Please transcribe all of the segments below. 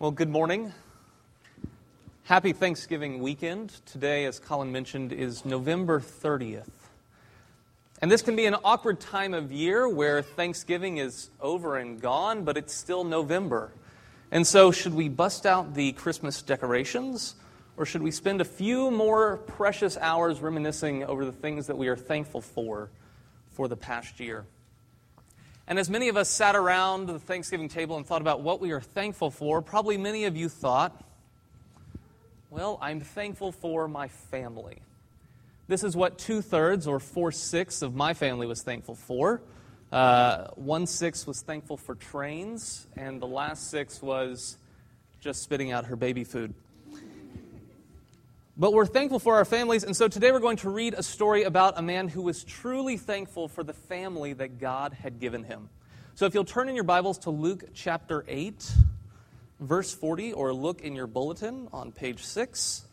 Well, good morning. Happy Thanksgiving weekend. Today, as Colin mentioned, is November 30th. And this can be an awkward time of year where Thanksgiving is over and gone, but it's still November. And so, should we bust out the Christmas decorations, or should we spend a few more precious hours reminiscing over the things that we are thankful for for the past year? And as many of us sat around the Thanksgiving table and thought about what we are thankful for, probably many of you thought, well, I'm thankful for my family. This is what two thirds or four sixths of my family was thankful for. Uh, one sixth was thankful for trains, and the last six was just spitting out her baby food. But we're thankful for our families, and so today we're going to read a story about a man who was truly thankful for the family that God had given him. So if you'll turn in your Bibles to Luke chapter 8, verse 40, or look in your bulletin on page 6.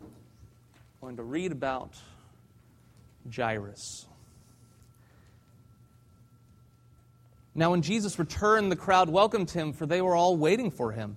I'm going to read about Jairus. Now, when Jesus returned, the crowd welcomed him, for they were all waiting for him.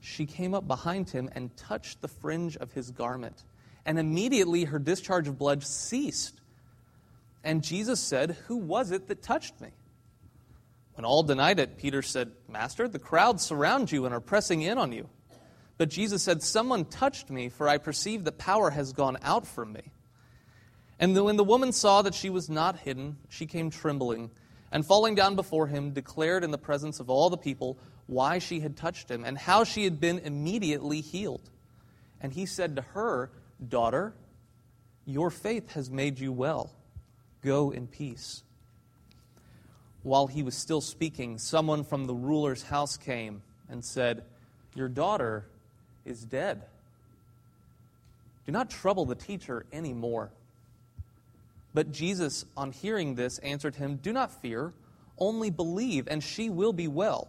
she came up behind him and touched the fringe of his garment. And immediately her discharge of blood ceased. And Jesus said, Who was it that touched me? When all denied it, Peter said, Master, the crowd surround you and are pressing in on you. But Jesus said, Someone touched me, for I perceive that power has gone out from me. And when the woman saw that she was not hidden, she came trembling, and falling down before him, declared in the presence of all the people why she had touched him and how she had been immediately healed. And he said to her, Daughter, your faith has made you well. Go in peace. While he was still speaking, someone from the ruler's house came and said, Your daughter is dead. Do not trouble the teacher anymore. But Jesus, on hearing this, answered him, Do not fear, only believe, and she will be well.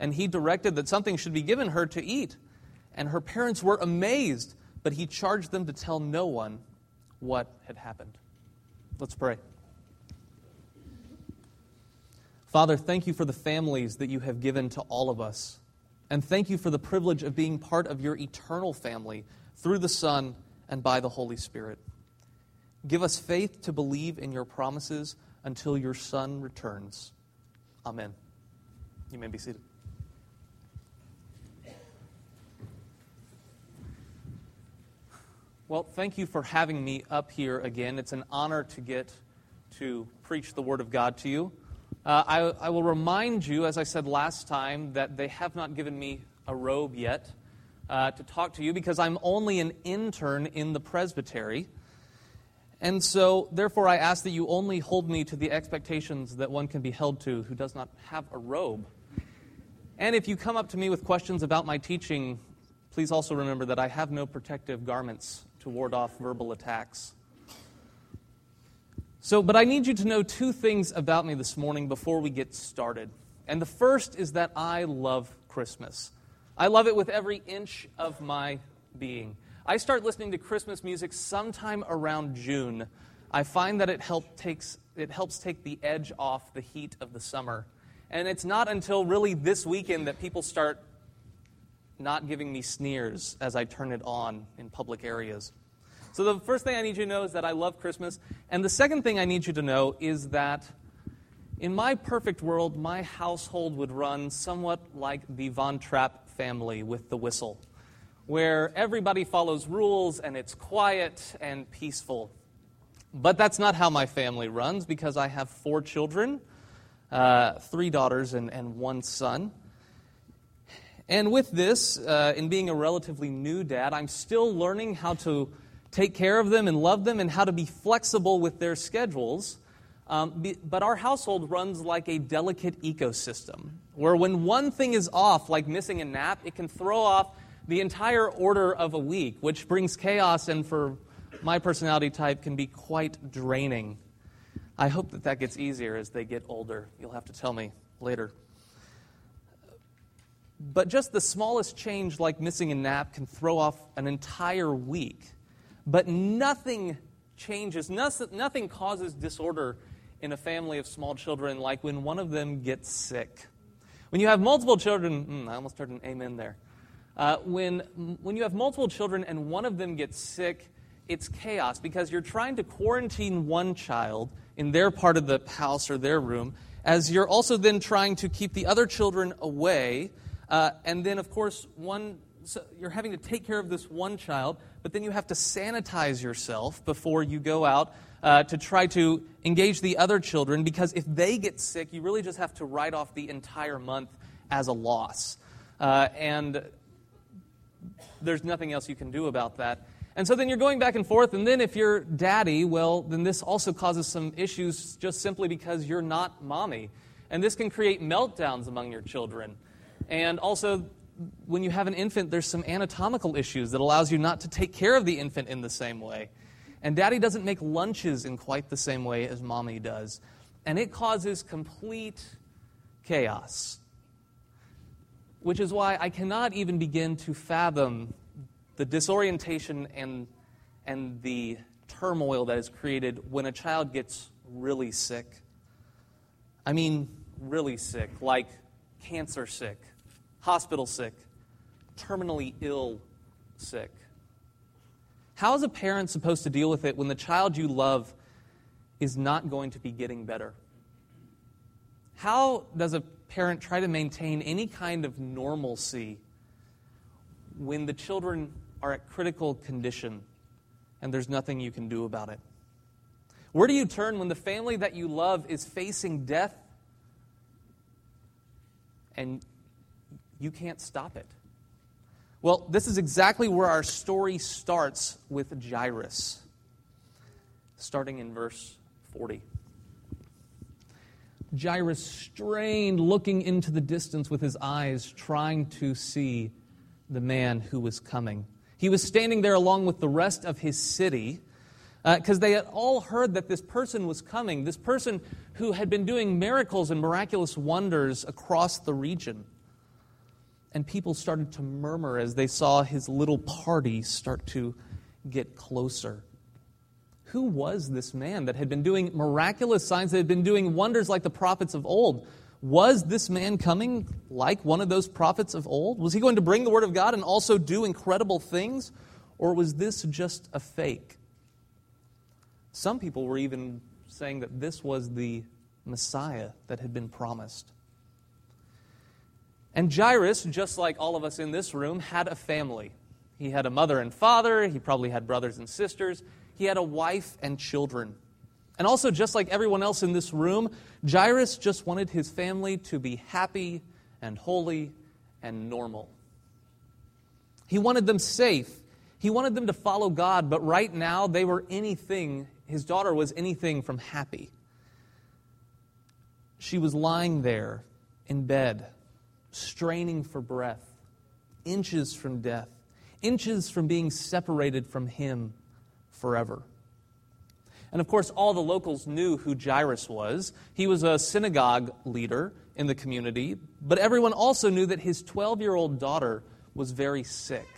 and he directed that something should be given her to eat. And her parents were amazed, but he charged them to tell no one what had happened. Let's pray. Father, thank you for the families that you have given to all of us. And thank you for the privilege of being part of your eternal family through the Son and by the Holy Spirit. Give us faith to believe in your promises until your Son returns. Amen. You may be seated. Well, thank you for having me up here again. It's an honor to get to preach the Word of God to you. Uh, I, I, will remind you, as I said last time, that they have not given me a robe yet uh, to talk to you because I'm only an intern in the presbytery. And so, therefore, I ask that you only hold me to the expectations that one can be held to who does not have a robe. And if you come up to me with questions about my teaching, please also remember that I have no protective garments to ward off verbal attacks. So, but I need you to know two things about me this morning before we get started. And the first is that I love Christmas. I love it with every inch of my being. I start listening to Christmas music sometime around June. I find that it, help takes, it helps take the edge off the heat of the summer. And it's not until really this weekend that people start not giving me sneers as I turn it on in public areas. So, the first thing I need you to know is that I love Christmas. And the second thing I need you to know is that in my perfect world, my household would run somewhat like the Von Trapp family with the whistle. where everybody follows rules and it's quiet and peaceful. But that's not how my family runs because I have four children uh, three daughters and, and one son. And with this, uh, in being a relatively new dad, I'm still learning how to take care of them and love them and how to be flexible with their schedules. Um, be, but our household runs like a delicate ecosystem, where when one thing is off, like missing a nap, it can throw off the entire order of a week, which brings chaos and for my personality type can be quite draining. I hope that that gets easier as they get older. You'll have to tell me later. But just the smallest change, like missing a nap, can throw off an entire week. But nothing changes, nothing causes disorder in a family of small children like when one of them gets sick. When you have multiple children, mm, I almost heard an amen there. Uh, when, when you have multiple children and one of them gets sick, it's chaos because you're trying to quarantine one child in their part of the house or their room, as you're also then trying to keep the other children away. Uh, and then, of course, one so you're having to take care of this one child, but then you have to sanitize yourself before you go out uh, to try to engage the other children because if they get sick, you really just have to write off the entire month as a loss. Uh, and there's nothing else you can do about that. And so then you're going back and forth, and then if you're daddy, well, then this also causes some issues just simply because you're not mommy. And this can create meltdowns among your children. And also, when you have an infant, there's some anatomical issues that allows you not to take care of the infant in the same way. And daddy doesn't make lunches in quite the same way as mommy does. And it causes complete chaos. Which is why I cannot even begin to fathom the disorientation and, and the turmoil that is created when a child gets really sick. I mean, really sick, like cancer sick, hospital sick, terminally ill sick. How is a parent supposed to deal with it when the child you love is not going to be getting better? How does a parent try to maintain any kind of normalcy when the children are at critical condition and there's nothing you can do about it? Where do you turn when the family that you love is facing death and you can't stop it? Well, this is exactly where our story starts with Jairus, starting in verse 40. Jairus strained, looking into the distance with his eyes, trying to see the man who was coming. He was standing there along with the rest of his city because uh, they had all heard that this person was coming, this person who had been doing miracles and miraculous wonders across the region. And people started to murmur as they saw his little party start to get closer. Who was this man that had been doing miraculous signs, that had been doing wonders like the prophets of old? Was this man coming like one of those prophets of old? Was he going to bring the word of God and also do incredible things? Or was this just a fake? Some people were even saying that this was the Messiah that had been promised. And Jairus, just like all of us in this room, had a family. He had a mother and father, he probably had brothers and sisters, he had a wife and children. And also, just like everyone else in this room, Jairus just wanted his family to be happy and holy and normal. He wanted them safe. He wanted them to follow God, but right now they were anything, his daughter was anything from happy. She was lying there in bed, straining for breath, inches from death, inches from being separated from him forever. And of course, all the locals knew who Jairus was. He was a synagogue leader in the community, but everyone also knew that his 12 year old daughter was very sick.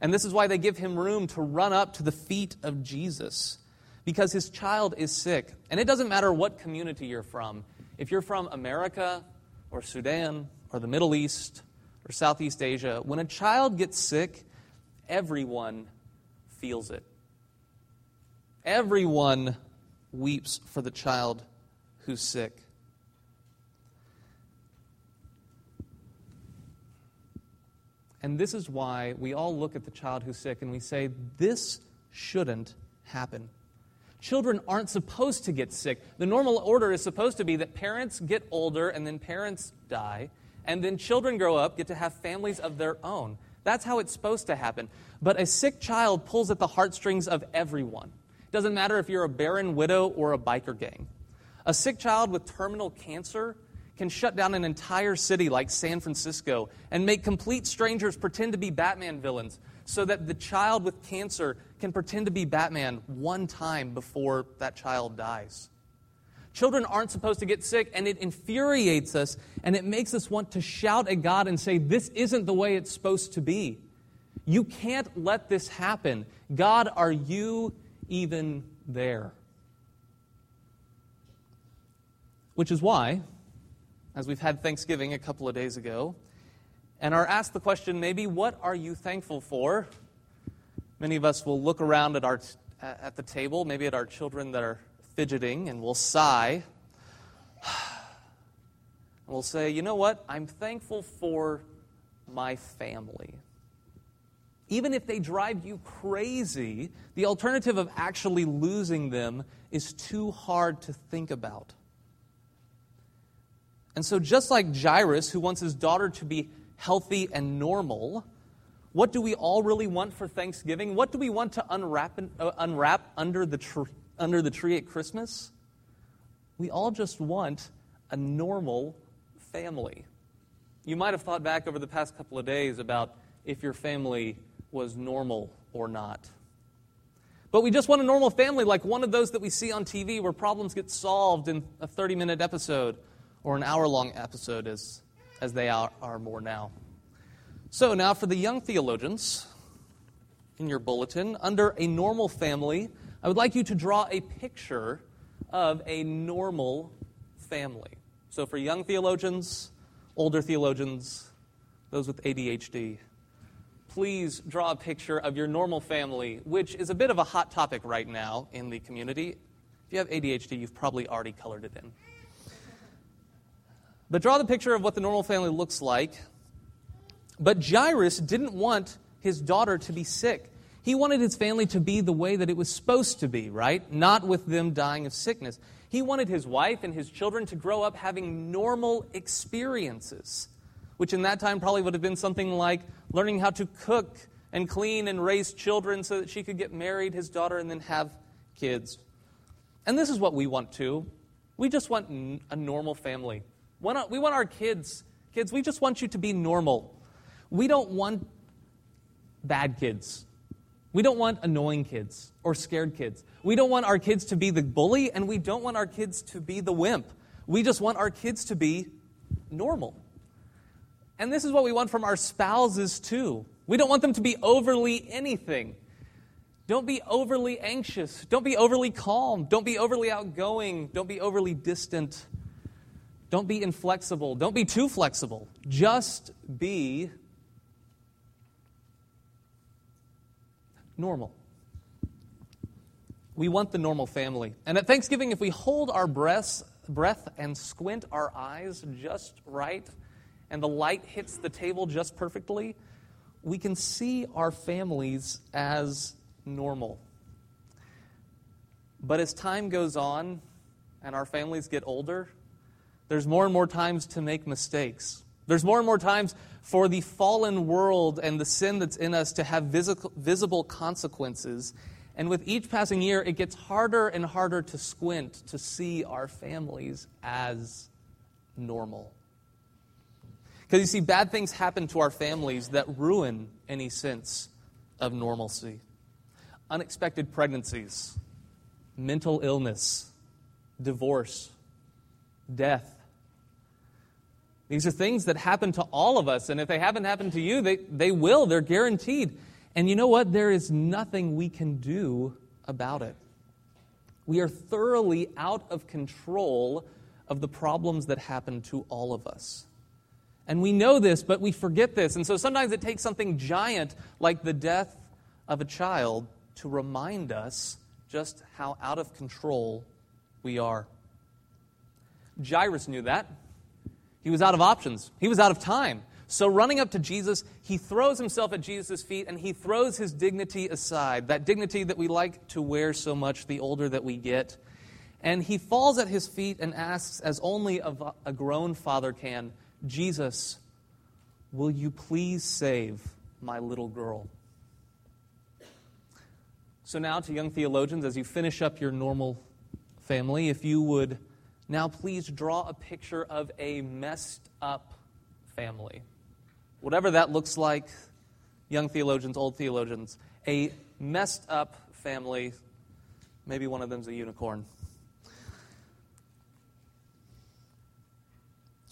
And this is why they give him room to run up to the feet of Jesus, because his child is sick. And it doesn't matter what community you're from. If you're from America or Sudan or the Middle East or Southeast Asia, when a child gets sick, everyone feels it. Everyone weeps for the child who's sick. And this is why we all look at the child who's sick and we say, this shouldn't happen. Children aren't supposed to get sick. The normal order is supposed to be that parents get older and then parents die, and then children grow up, get to have families of their own. That's how it's supposed to happen. But a sick child pulls at the heartstrings of everyone. It doesn't matter if you're a barren widow or a biker gang. A sick child with terminal cancer can shut down an entire city like San Francisco and make complete strangers pretend to be Batman villains so that the child with cancer can pretend to be Batman one time before that child dies. Children aren't supposed to get sick, and it infuriates us, and it makes us want to shout at God and say, This isn't the way it's supposed to be. You can't let this happen. God, are you even there? Which is why, as we've had Thanksgiving a couple of days ago, and are asked the question, maybe, what are you thankful for? Many of us will look around at, our, at the table, maybe at our children that are fidgeting, and we'll sigh. And we'll say, you know what? I'm thankful for my family. Even if they drive you crazy, the alternative of actually losing them is too hard to think about. And so, just like Jairus, who wants his daughter to be healthy and normal, what do we all really want for Thanksgiving? What do we want to unwrap, uh, unwrap under, the tr- under the tree at Christmas? We all just want a normal family. You might have thought back over the past couple of days about if your family was normal or not. But we just want a normal family, like one of those that we see on TV where problems get solved in a 30 minute episode or an hour long episode, as, as they are, are more now. So, now for the young theologians in your bulletin, under a normal family, I would like you to draw a picture of a normal family. So, for young theologians, older theologians, those with ADHD, please draw a picture of your normal family, which is a bit of a hot topic right now in the community. If you have ADHD, you've probably already colored it in. But draw the picture of what the normal family looks like but Jairus didn't want his daughter to be sick. He wanted his family to be the way that it was supposed to be, right? Not with them dying of sickness. He wanted his wife and his children to grow up having normal experiences, which in that time probably would have been something like learning how to cook and clean and raise children so that she could get married, his daughter, and then have kids. And this is what we want too. We just want a normal family. We want our kids, kids, we just want you to be normal. We don't want bad kids. We don't want annoying kids or scared kids. We don't want our kids to be the bully, and we don't want our kids to be the wimp. We just want our kids to be normal. And this is what we want from our spouses, too. We don't want them to be overly anything. Don't be overly anxious. Don't be overly calm. Don't be overly outgoing. Don't be overly distant. Don't be inflexible. Don't be too flexible. Just be normal. We want the normal family. And at Thanksgiving, if we hold our breaths, breath and squint our eyes just right, and the light hits the table just perfectly, we can see our families as normal. But as time goes on and our families get older, there's more and more times to make mistakes. There's more and more times for the fallen world and the sin that's in us to have visible consequences. And with each passing year, it gets harder and harder to squint to see our families as normal. Because you see, bad things happen to our families that ruin any sense of normalcy. Unexpected pregnancies, mental illness, divorce, death, these are things that happen to all of us, and if they haven't happened to you, they, they will. They're guaranteed. And you know what? There is nothing we can do about it. We are thoroughly out of control of the problems that happen to all of us. And we know this, but we forget this. And so sometimes it takes something giant like the death of a child to remind us just how out of control we are. Jairus knew that. He was out of options, he was out of time. So, running up to Jesus, he throws himself at Jesus' feet and he throws his dignity aside, that dignity that we like to wear so much the older that we get. And he falls at his feet and asks, as only a, a grown father can, Jesus, will you please save my little girl? So, now to young theologians, as you finish up your normal family, if you would now please draw a picture of a messed up family whatever that looks like, young theologians, old theologians, a messed up family, maybe one of them's a unicorn.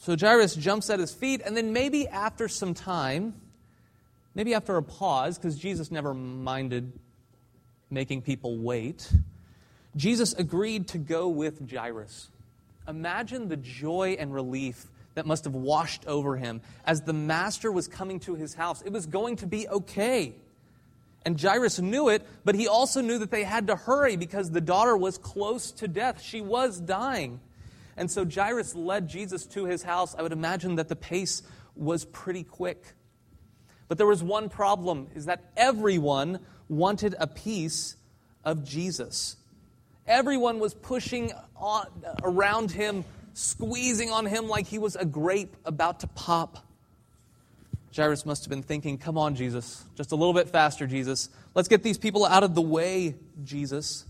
So Jairus jumps at his feet, and then maybe after some time, maybe after a pause, because Jesus never minded making people wait, Jesus agreed to go with Jairus. Imagine the joy and relief that must have washed over him as the master was coming to his house. It was going to be okay. And Jairus knew it, but he also knew that they had to hurry because the daughter was close to death. She was dying. And so Jairus led Jesus to his house. I would imagine that the pace was pretty quick. But there was one problem is that everyone wanted a piece of Jesus. Everyone was pushing on, around him squeezing on him like he was a grape about to pop. Jairus must have been thinking, Come on, Jesus. Just a little bit faster, Jesus. Let's get these people out of the way, Jesus.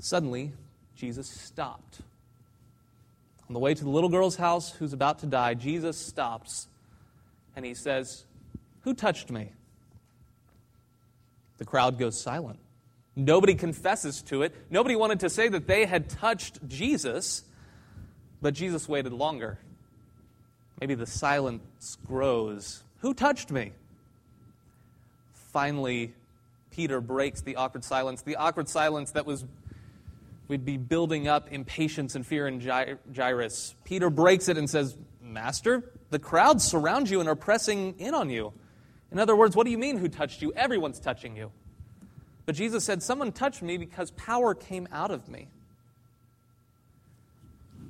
Suddenly, Jesus stopped. On the way to the little girl's house who's about to die, Jesus stops and he says, Who touched me? The crowd goes silent. Nobody confesses to it. Nobody wanted to say that they had touched Jesus, but Jesus waited longer. Maybe the silence grows. Who touched me? Finally, Peter breaks the awkward silence, the awkward silence that was we'd be building up impatience and fear in Jairus. Peter breaks it and says, Master, the crowds surround you and are pressing in on you. In other words, what do you mean who touched you? Everyone's touching you. But Jesus said, Someone touched me because power came out of me.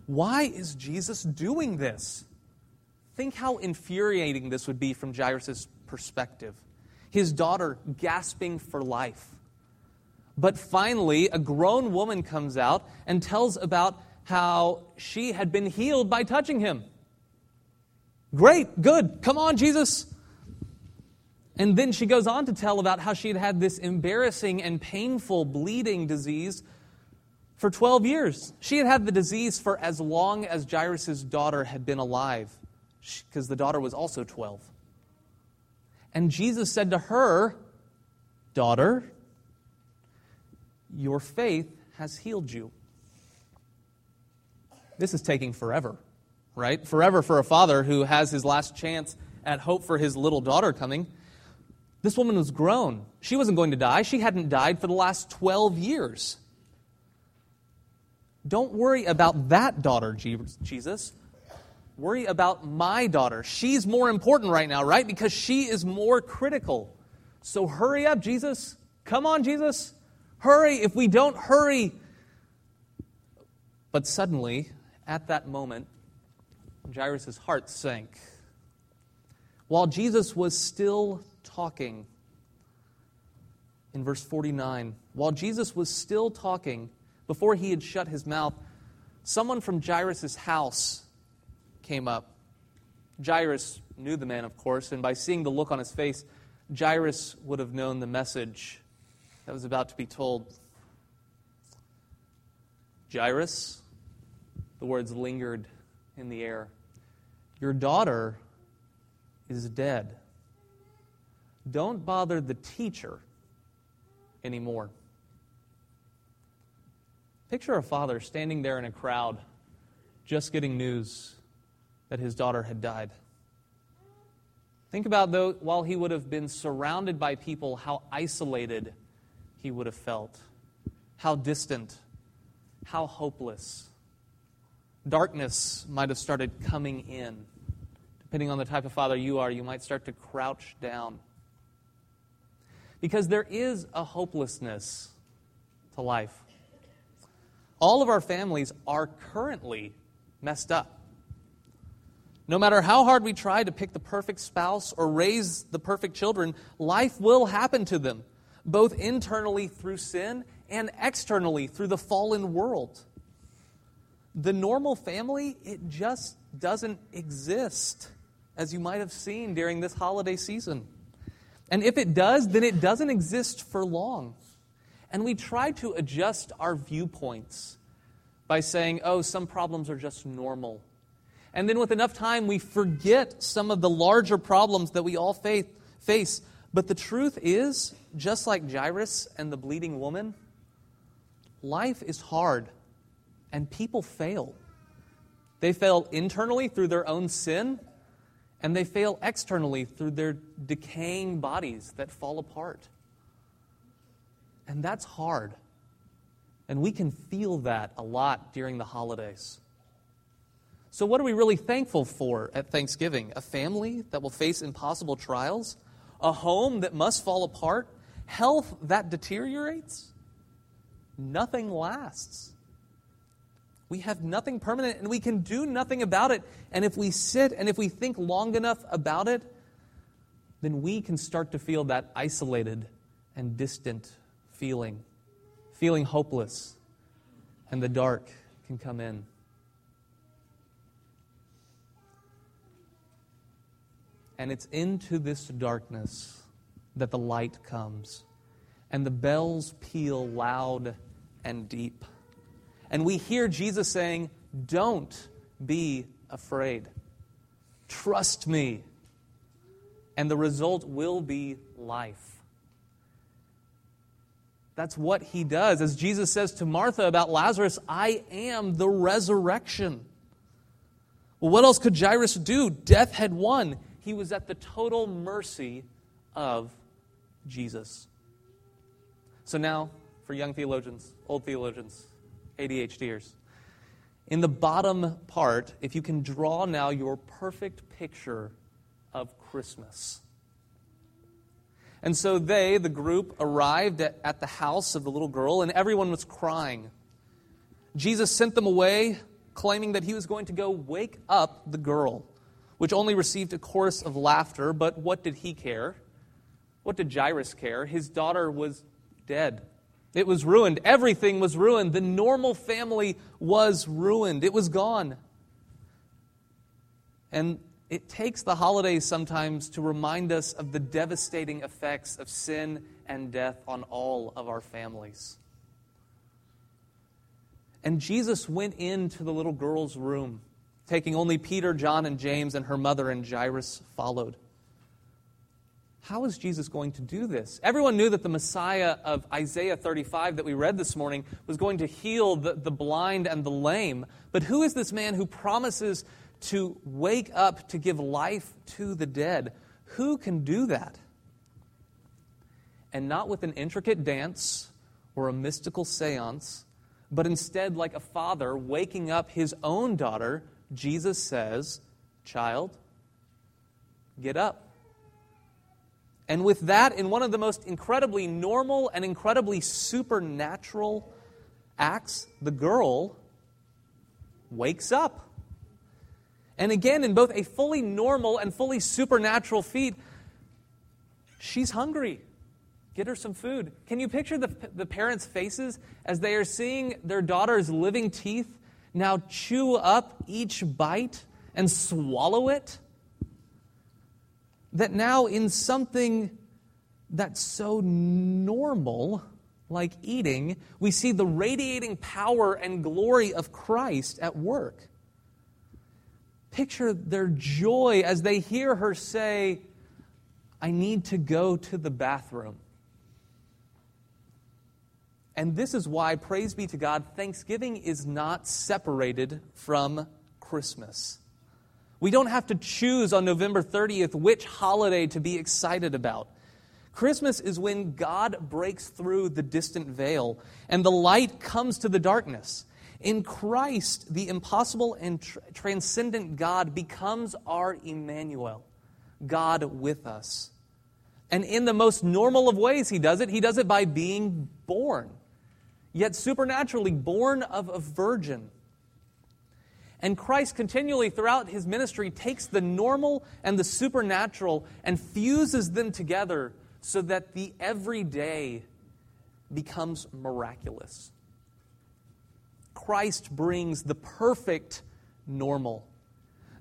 Why is Jesus doing this? Think how infuriating this would be from Jairus' perspective. His daughter gasping for life. But finally, a grown woman comes out and tells about how she had been healed by touching him. Great, good. Come on, Jesus. And then she goes on to tell about how she had had this embarrassing and painful bleeding disease for 12 years. She had had the disease for as long as Jairus' daughter had been alive, because the daughter was also 12. And Jesus said to her, Daughter, your faith has healed you. This is taking forever, right? Forever for a father who has his last chance at hope for his little daughter coming. This woman was grown. She wasn't going to die. She hadn't died for the last 12 years. Don't worry about that daughter, Jesus. Worry about my daughter. She's more important right now, right? Because she is more critical. So hurry up, Jesus. Come on, Jesus. Hurry. If we don't hurry. But suddenly, at that moment, Jairus' heart sank. While Jesus was still talking, in verse 49, while Jesus was still talking, before he had shut his mouth, someone from Jairus' house came up. Jairus knew the man, of course, and by seeing the look on his face, Jairus would have known the message that was about to be told. Jairus, the words lingered in the air. Your daughter is dead. Don't bother the teacher anymore. Picture a father standing there in a crowd just getting news that his daughter had died. Think about, though, while he would have been surrounded by people, how isolated he would have felt, how distant, how hopeless. Darkness might have started coming in. Depending on the type of father you are, you might start to crouch down. Because there is a hopelessness to life. All of our families are currently messed up. No matter how hard we try to pick the perfect spouse or raise the perfect children, life will happen to them, both internally through sin and externally through the fallen world. The normal family, it just doesn't exist, as you might have seen during this holiday season. And if it does, then it doesn't exist for long. And we try to adjust our viewpoints by saying, oh, some problems are just normal. And then with enough time, we forget some of the larger problems that we all face. But the truth is, just like Jairus and the bleeding woman, life is hard and people fail. They fail internally through their own sin, and they fail externally through their decaying bodies that fall apart. And that's hard. And we can feel that a lot during the holidays. So, what are we really thankful for at Thanksgiving? A family that will face impossible trials? A home that must fall apart? Health that deteriorates? Nothing lasts. We have nothing permanent and we can do nothing about it. And if we sit and if we think long enough about it, then we can start to feel that isolated and distant feeling, feeling hopeless, and the dark can come in. And it's into this darkness that the light comes, and the bells peal loud and deep. And we hear Jesus saying, Don't be afraid. Trust me. And the result will be life. That's what he does. As Jesus says to Martha about Lazarus, I am the resurrection. Well, what else could Jairus do? Death had won. He was at the total mercy of Jesus. So now, for young theologians, old theologians, ADHDers. In the bottom part, if you can draw now your perfect picture of Christmas. And so they, the group, arrived at, at the house of the little girl, and everyone was crying. Jesus sent them away, claiming that he was going to go wake up the girl, which only received a chorus of laughter. But what did he care? What did Jairus care? His daughter was dead. It was ruined. Everything was ruined. The normal family was ruined. It was gone. And it takes the holidays sometimes to remind us of the devastating effects of sin and death on all of our families. And Jesus went into the little girl's room, taking only Peter, John, and James and her mother, and Jairus followed. How is Jesus going to do this? Everyone knew that the Messiah of Isaiah 35 that we read this morning was going to heal the, the blind and the lame. But who is this man who promises to wake up to give life to the dead? Who can do that? And not with an intricate dance or a mystical seance, but instead, like a father waking up his own daughter, Jesus says, Child, get up. And with that, in one of the most incredibly normal and incredibly supernatural acts, the girl wakes up. And again, in both a fully normal and fully supernatural feat, she's hungry. Get her some food. Can you picture the, the parents' faces as they are seeing their daughter's living teeth now chew up each bite and swallow it? That now in something that's so normal, like eating, we see the radiating power and glory of Christ at work. Picture their joy as they hear her say, I need to go to the bathroom. And this is why, praise be to God, Thanksgiving is not separated from Christmas. We don't have to choose on November 30th which holiday to be excited about. Christmas is when God breaks through the distant veil and the light comes to the darkness. In Christ, the impossible and tr- transcendent God becomes our Emmanuel, God with us. And in the most normal of ways, He does it. He does it by being born, yet supernaturally born of a virgin And Christ continually throughout his ministry takes the normal and the supernatural and fuses them together so that the everyday becomes miraculous. Christ brings the perfect normal.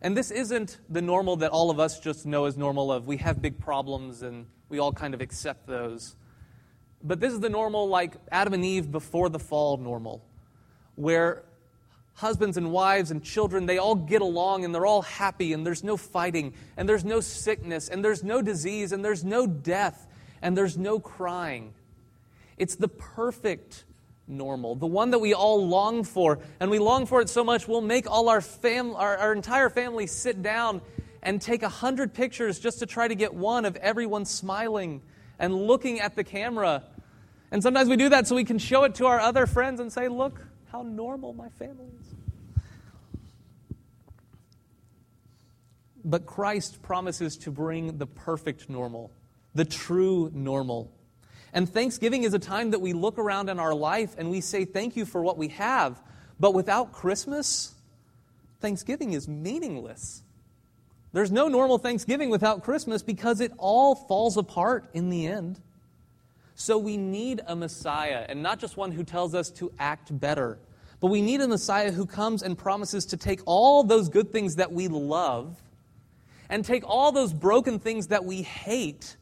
And this isn't the normal that all of us just know as normal of we have big problems and we all kind of accept those. But this is the normal like Adam and Eve before the fall normal, where husbands and wives and children, they all get along and they're all happy and there's no fighting and there's no sickness and there's no disease and there's no death and there's no crying. It's the perfect normal, the one that we all long for. And we long for it so much, we'll make all our, fam- our, our entire family sit down and take a hundred pictures just to try to get one of everyone smiling and looking at the camera. And sometimes we do that so we can show it to our other friends and say, look, how normal my family is. But Christ promises to bring the perfect normal, the true normal. And Thanksgiving is a time that we look around in our life and we say thank you for what we have. But without Christmas, Thanksgiving is meaningless. There's no normal Thanksgiving without Christmas because it all falls apart in the end. So we need a Messiah, and not just one who tells us to act better, but we need a Messiah who comes and promises to take all those good things that we love and take all those broken things that we hate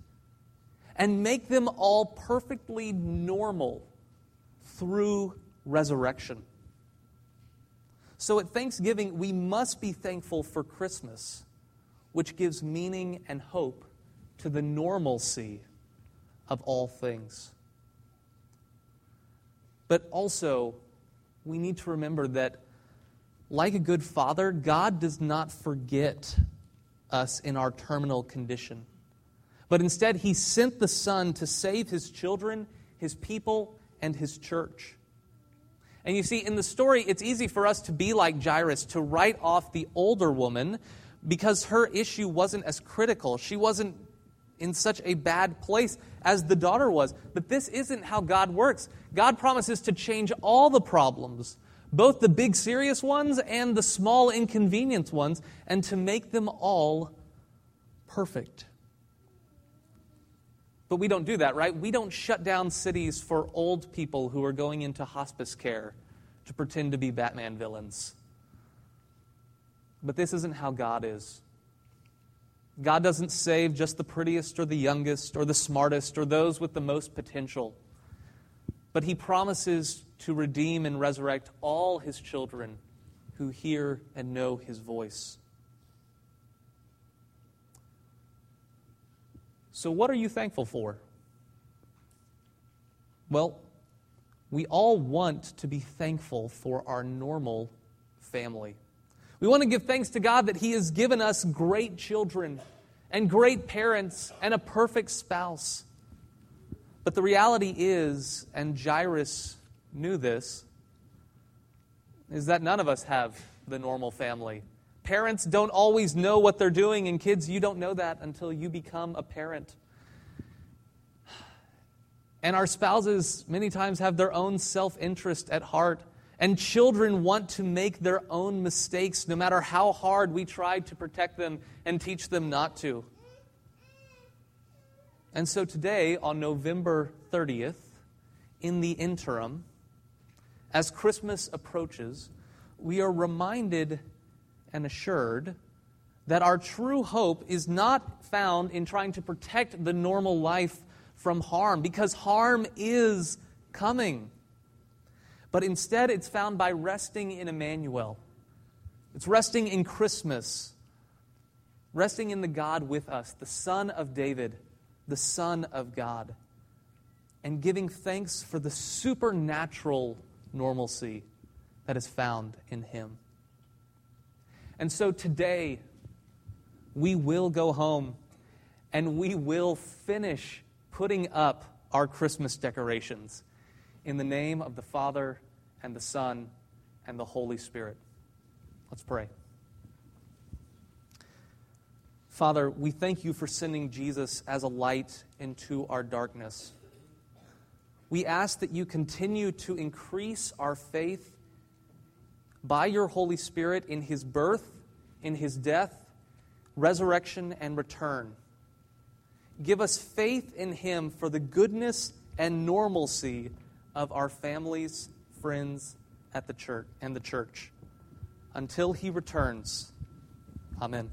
and make them all perfectly normal through resurrection. So at Thanksgiving, we must be thankful for Christmas, which gives meaning and hope to the normalcy of all things. But also, we need to remember that, like a good father, God does not forget us in our terminal condition. But instead, he sent the Son to save his children, his people, and his church. And you see, in the story, it's easy for us to be like Jairus, to write off the older woman because her issue wasn't as critical. She wasn't in such a bad place as the daughter was. But this isn't how God works. God promises to change all the problems, both the big serious ones and the small inconvenient ones, and to make them all perfect. But we don't do that, right? We don't shut down cities for old people who are going into hospice care to pretend to be Batman villains. But this isn't how God is. God doesn't save just the prettiest or the youngest or the smartest or those with the most potential. But He promises to redeem and resurrect all His children who hear and know His voice. So, what are you thankful for? Well, we all want to be thankful for our normal family. We want to give thanks to God that He has given us great children and great parents and a perfect spouse. But the reality is, and Jairus knew this, is that none of us have the normal family. Parents don't always know what they're doing, and kids, you don't know that until you become a parent. And our spouses many times have their own self interest at heart. And children want to make their own mistakes no matter how hard we try to protect them and teach them not to. And so today, on November 30th, in the interim, as Christmas approaches, we are reminded and assured that our true hope is not found in trying to protect the normal life from harm, because harm is coming but instead it's found by resting in Emmanuel. It's resting in Christmas, resting in the God with us, the Son of David, the Son of God, and giving thanks for the supernatural normalcy that is found in Him. And so today, we will go home and we will finish putting up our Christmas decorations. In the name of the Father, and the Son, and the Holy Spirit. Let's pray. Father, we thank you for sending Jesus as a light into our darkness. We ask that you continue to increase our faith by your Holy Spirit in his birth, in his death, resurrection, and return. Give us faith in him for the goodness and normalcy of our families, friends at the church and the church until he returns. Amen.